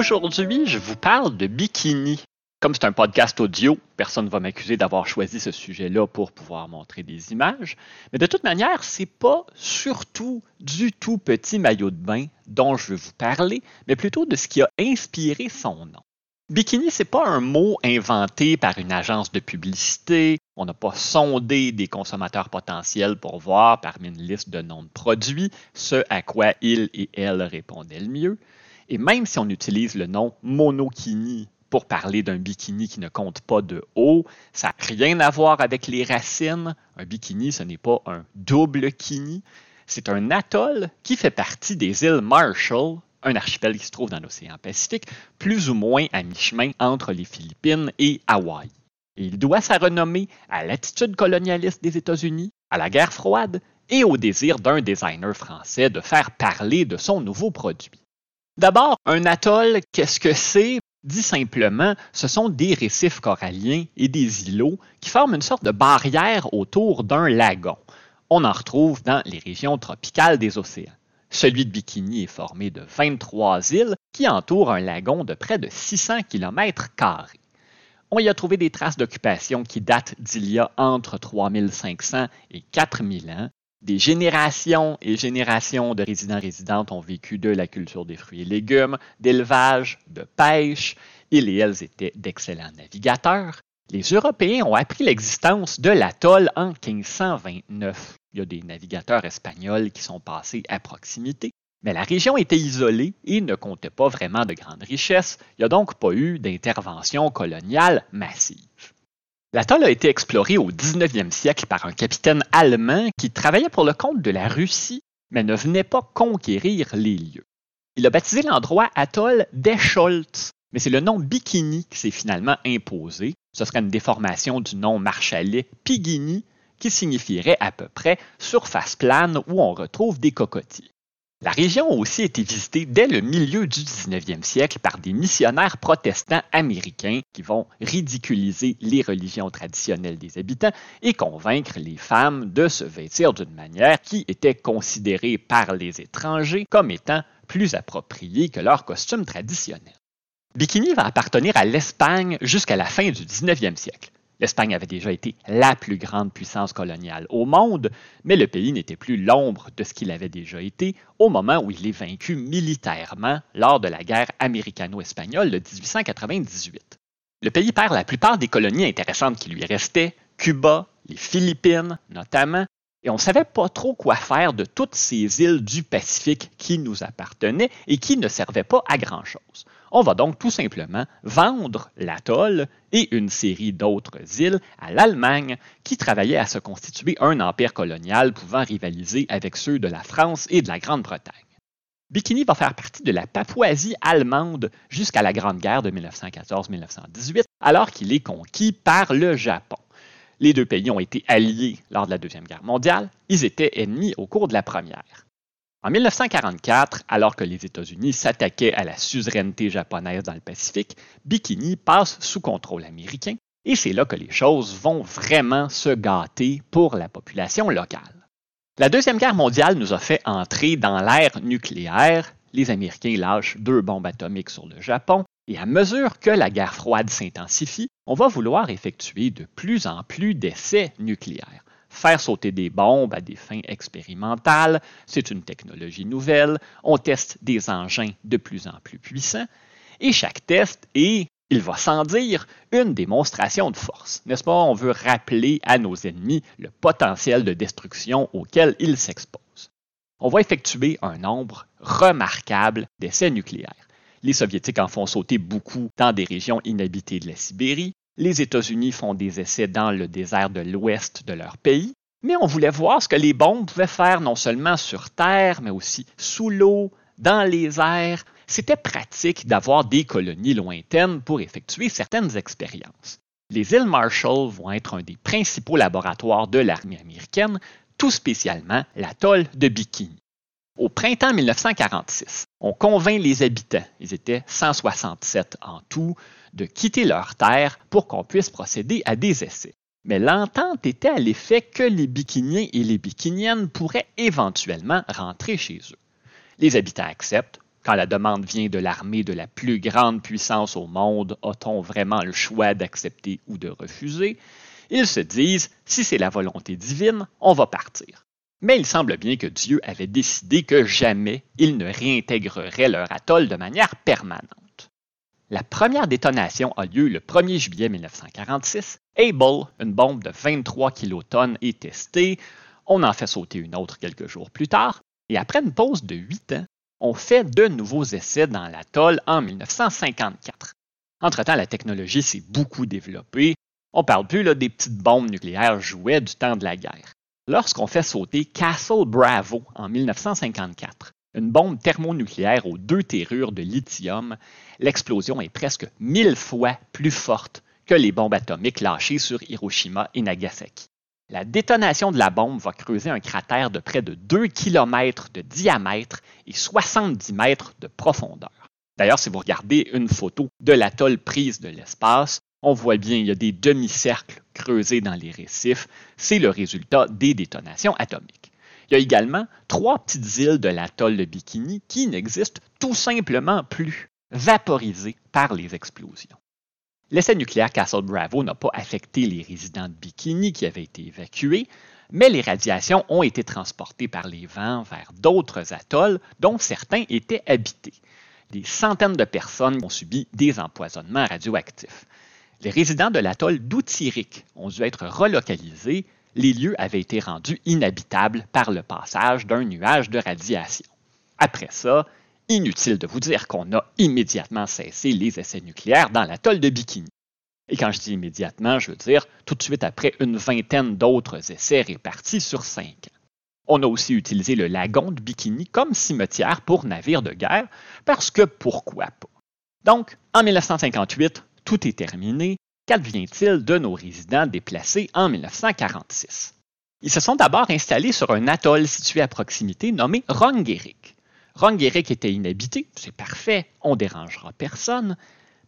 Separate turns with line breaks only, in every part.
Aujourd'hui, je vous parle de bikini. Comme c'est un podcast audio, personne ne va m'accuser d'avoir choisi ce sujet-là pour pouvoir montrer des images. Mais de toute manière, c'est pas surtout du tout petit maillot de bain dont je veux vous parler, mais plutôt de ce qui a inspiré son nom. Bikini, c'est pas un mot inventé par une agence de publicité. On n'a pas sondé des consommateurs potentiels pour voir parmi une liste de noms de produits ce à quoi ils et elles répondaient le mieux. Et même si on utilise le nom monokini pour parler d'un bikini qui ne compte pas de haut, ça n'a rien à voir avec les racines. Un bikini, ce n'est pas un double kini. C'est un atoll qui fait partie des îles Marshall, un archipel qui se trouve dans l'océan Pacifique, plus ou moins à mi-chemin entre les Philippines et Hawaï. Et il doit sa renommée à l'attitude colonialiste des États-Unis, à la guerre froide et au désir d'un designer français de faire parler de son nouveau produit. D'abord, un atoll, qu'est-ce que c'est? Dit simplement, ce sont des récifs coralliens et des îlots qui forment une sorte de barrière autour d'un lagon. On en retrouve dans les régions tropicales des océans. Celui de Bikini est formé de 23 îles qui entourent un lagon de près de 600 km. On y a trouvé des traces d'occupation qui datent d'il y a entre 3500 et 4000 ans des générations et générations de résidents-résidentes ont vécu de la culture des fruits et légumes, d'élevage, de pêche. Ils et elles étaient d'excellents navigateurs. Les Européens ont appris l'existence de l'atoll en 1529. Il y a des navigateurs espagnols qui sont passés à proximité. Mais la région était isolée et ne comptait pas vraiment de grandes richesses. Il n'y a donc pas eu d'intervention coloniale massive. L'atoll a été exploré au 19e siècle par un capitaine allemand qui travaillait pour le compte de la Russie, mais ne venait pas conquérir les lieux. Il a baptisé l'endroit atoll d'Escholtz, mais c'est le nom Bikini qui s'est finalement imposé. Ce serait une déformation du nom marshallais Pigini, qui signifierait à peu près surface plane où on retrouve des cocotiers. La région a aussi été visitée dès le milieu du 19e siècle par des missionnaires protestants américains qui vont ridiculiser les religions traditionnelles des habitants et convaincre les femmes de se vêtir d'une manière qui était considérée par les étrangers comme étant plus appropriée que leur costume traditionnel. Bikini va appartenir à l'Espagne jusqu'à la fin du 19e siècle. L'Espagne avait déjà été la plus grande puissance coloniale au monde, mais le pays n'était plus l'ombre de ce qu'il avait déjà été au moment où il est vaincu militairement lors de la guerre américano-espagnole de 1898. Le pays perd la plupart des colonies intéressantes qui lui restaient, Cuba, les Philippines notamment, et on ne savait pas trop quoi faire de toutes ces îles du Pacifique qui nous appartenaient et qui ne servaient pas à grand-chose. On va donc tout simplement vendre l'atoll et une série d'autres îles à l'Allemagne qui travaillait à se constituer un empire colonial pouvant rivaliser avec ceux de la France et de la Grande-Bretagne. Bikini va faire partie de la Papouasie allemande jusqu'à la Grande Guerre de 1914-1918, alors qu'il est conquis par le Japon. Les deux pays ont été alliés lors de la Deuxième Guerre mondiale, ils étaient ennemis au cours de la Première. En 1944, alors que les États-Unis s'attaquaient à la suzeraineté japonaise dans le Pacifique, Bikini passe sous contrôle américain et c'est là que les choses vont vraiment se gâter pour la population locale. La Deuxième Guerre mondiale nous a fait entrer dans l'ère nucléaire. Les Américains lâchent deux bombes atomiques sur le Japon et à mesure que la guerre froide s'intensifie, on va vouloir effectuer de plus en plus d'essais nucléaires. Faire sauter des bombes à des fins expérimentales, c'est une technologie nouvelle. On teste des engins de plus en plus puissants. Et chaque test est, il va sans dire, une démonstration de force. N'est-ce pas? On veut rappeler à nos ennemis le potentiel de destruction auquel ils s'exposent. On va effectuer un nombre remarquable d'essais nucléaires. Les Soviétiques en font sauter beaucoup dans des régions inhabitées de la Sibérie. Les États-Unis font des essais dans le désert de l'ouest de leur pays, mais on voulait voir ce que les bombes pouvaient faire non seulement sur Terre, mais aussi sous l'eau, dans les airs. C'était pratique d'avoir des colonies lointaines pour effectuer certaines expériences. Les îles Marshall vont être un des principaux laboratoires de l'armée américaine, tout spécialement l'atoll de Bikini. Au printemps 1946, on convainc les habitants, ils étaient 167 en tout, de quitter leur terre pour qu'on puisse procéder à des essais. Mais l'entente était à l'effet que les bikiniens et les bikiniennes pourraient éventuellement rentrer chez eux. Les habitants acceptent, Quand la demande vient de l'armée de la plus grande puissance au monde, a-t-on vraiment le choix d'accepter ou de refuser? Ils se disent, si c'est la volonté divine, on va partir. Mais il semble bien que Dieu avait décidé que jamais il ne réintégrerait leur atoll de manière permanente. La première détonation a lieu le 1er juillet 1946. Able, une bombe de 23 kilotonnes, est testée. On en fait sauter une autre quelques jours plus tard. Et après une pause de 8 ans, on fait de nouveaux essais dans l'atoll en 1954. Entre-temps, la technologie s'est beaucoup développée. On parle plus là, des petites bombes nucléaires jouets du temps de la guerre. Lorsqu'on fait sauter Castle Bravo en 1954, une bombe thermonucléaire aux deux terrures de lithium, l'explosion est presque mille fois plus forte que les bombes atomiques lâchées sur Hiroshima et Nagasaki. La détonation de la bombe va creuser un cratère de près de 2 km de diamètre et 70 mètres de profondeur. D'ailleurs, si vous regardez une photo de l'atoll prise de l'espace, on voit bien, il y a des demi-cercles creusés dans les récifs. C'est le résultat des détonations atomiques. Il y a également trois petites îles de l'atoll de Bikini qui n'existent tout simplement plus, vaporisées par les explosions. L'essai nucléaire Castle Bravo n'a pas affecté les résidents de Bikini qui avaient été évacués, mais les radiations ont été transportées par les vents vers d'autres atolls dont certains étaient habités. Des centaines de personnes ont subi des empoisonnements radioactifs. Les résidents de l'atoll d'Outirik ont dû être relocalisés. Les lieux avaient été rendus inhabitables par le passage d'un nuage de radiation. Après ça, inutile de vous dire qu'on a immédiatement cessé les essais nucléaires dans l'atoll de Bikini. Et quand je dis immédiatement, je veux dire tout de suite après une vingtaine d'autres essais répartis sur cinq ans. On a aussi utilisé le lagon de Bikini comme cimetière pour navires de guerre, parce que pourquoi pas. Donc, en 1958, tout est terminé, qu'advient-il de nos résidents déplacés en 1946? Ils se sont d'abord installés sur un atoll situé à proximité nommé Rongerik. Rongerik était inhabité, c'est parfait, on dérangera personne,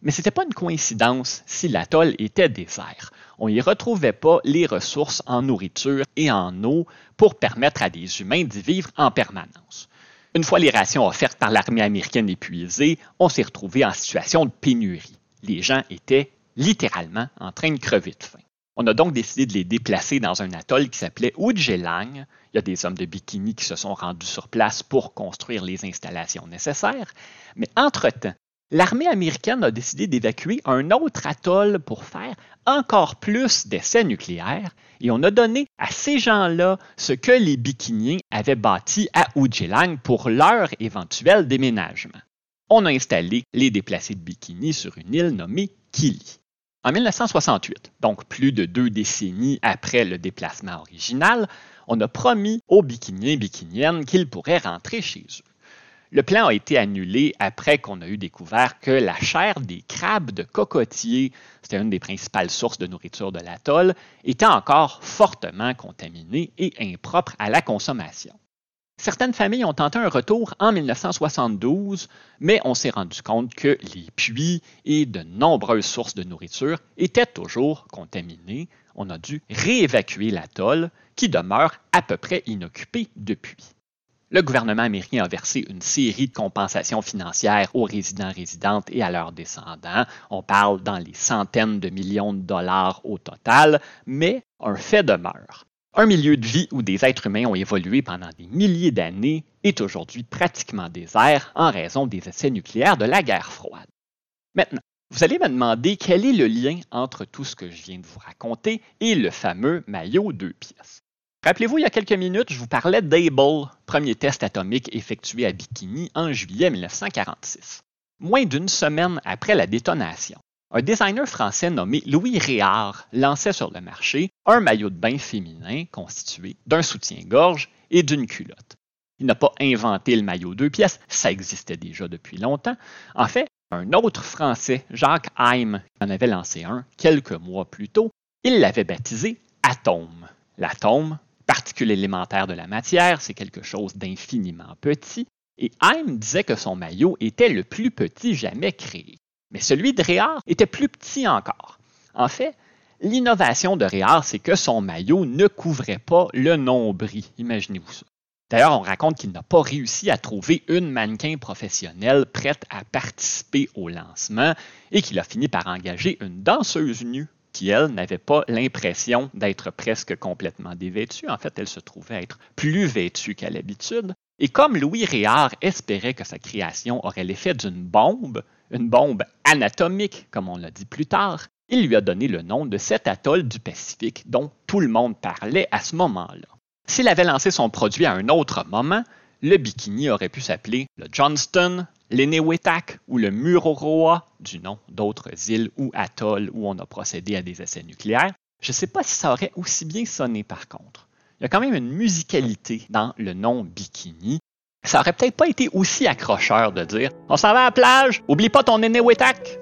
mais ce n'était pas une coïncidence si l'atoll était désert. On n'y retrouvait pas les ressources en nourriture et en eau pour permettre à des humains d'y vivre en permanence. Une fois les rations offertes par l'armée américaine épuisées, on s'est retrouvé en situation de pénurie les gens étaient littéralement en train de crever de faim. On a donc décidé de les déplacer dans un atoll qui s'appelait Ujelang. Il y a des hommes de bikini qui se sont rendus sur place pour construire les installations nécessaires. Mais entre-temps, l'armée américaine a décidé d'évacuer un autre atoll pour faire encore plus d'essais nucléaires et on a donné à ces gens-là ce que les bikiniens avaient bâti à Ujelang pour leur éventuel déménagement on a installé les déplacés de Bikini sur une île nommée Kili. En 1968, donc plus de deux décennies après le déplacement original, on a promis aux bikiniens et bikiniennes qu'ils pourraient rentrer chez eux. Le plan a été annulé après qu'on a eu découvert que la chair des crabes de cocotier, c'était une des principales sources de nourriture de l'atoll, était encore fortement contaminée et impropre à la consommation. Certaines familles ont tenté un retour en 1972, mais on s'est rendu compte que les puits et de nombreuses sources de nourriture étaient toujours contaminés. On a dû réévacuer l'atoll, qui demeure à peu près inoccupé depuis. Le gouvernement américain a versé une série de compensations financières aux résidents résidentes et à leurs descendants. On parle dans les centaines de millions de dollars au total, mais un fait demeure. Un milieu de vie où des êtres humains ont évolué pendant des milliers d'années est aujourd'hui pratiquement désert en raison des essais nucléaires de la guerre froide. Maintenant, vous allez me demander quel est le lien entre tout ce que je viens de vous raconter et le fameux maillot deux pièces. Rappelez-vous, il y a quelques minutes, je vous parlais d'Able, premier test atomique effectué à Bikini en juillet 1946. Moins d'une semaine après la détonation, un designer français nommé Louis Réard lançait sur le marché un maillot de bain féminin constitué d'un soutien-gorge et d'une culotte. Il n'a pas inventé le maillot deux pièces, ça existait déjà depuis longtemps. En fait, un autre Français, Jacques Haim, en avait lancé un quelques mois plus tôt. Il l'avait baptisé Atome. L'atome, particule élémentaire de la matière, c'est quelque chose d'infiniment petit, et Haim disait que son maillot était le plus petit jamais créé. Mais celui de Réard était plus petit encore. En fait, l'innovation de Réard, c'est que son maillot ne couvrait pas le nombril. Imaginez-vous ça. D'ailleurs, on raconte qu'il n'a pas réussi à trouver une mannequin professionnelle prête à participer au lancement et qu'il a fini par engager une danseuse nue qui, elle, n'avait pas l'impression d'être presque complètement dévêtue. En fait, elle se trouvait être plus vêtue qu'à l'habitude. Et comme Louis Réard espérait que sa création aurait l'effet d'une bombe, une bombe anatomique, comme on l'a dit plus tard, il lui a donné le nom de cet atoll du Pacifique dont tout le monde parlait à ce moment-là. S'il avait lancé son produit à un autre moment, le bikini aurait pu s'appeler le Johnston, l'Enewetak ou le Mururoa, du nom d'autres îles ou atolls où on a procédé à des essais nucléaires. Je ne sais pas si ça aurait aussi bien sonné par contre. Il y a quand même une musicalité dans le nom bikini. Ça aurait peut-être pas été aussi accrocheur de dire On s'en va à la plage, oublie pas ton Enewetak.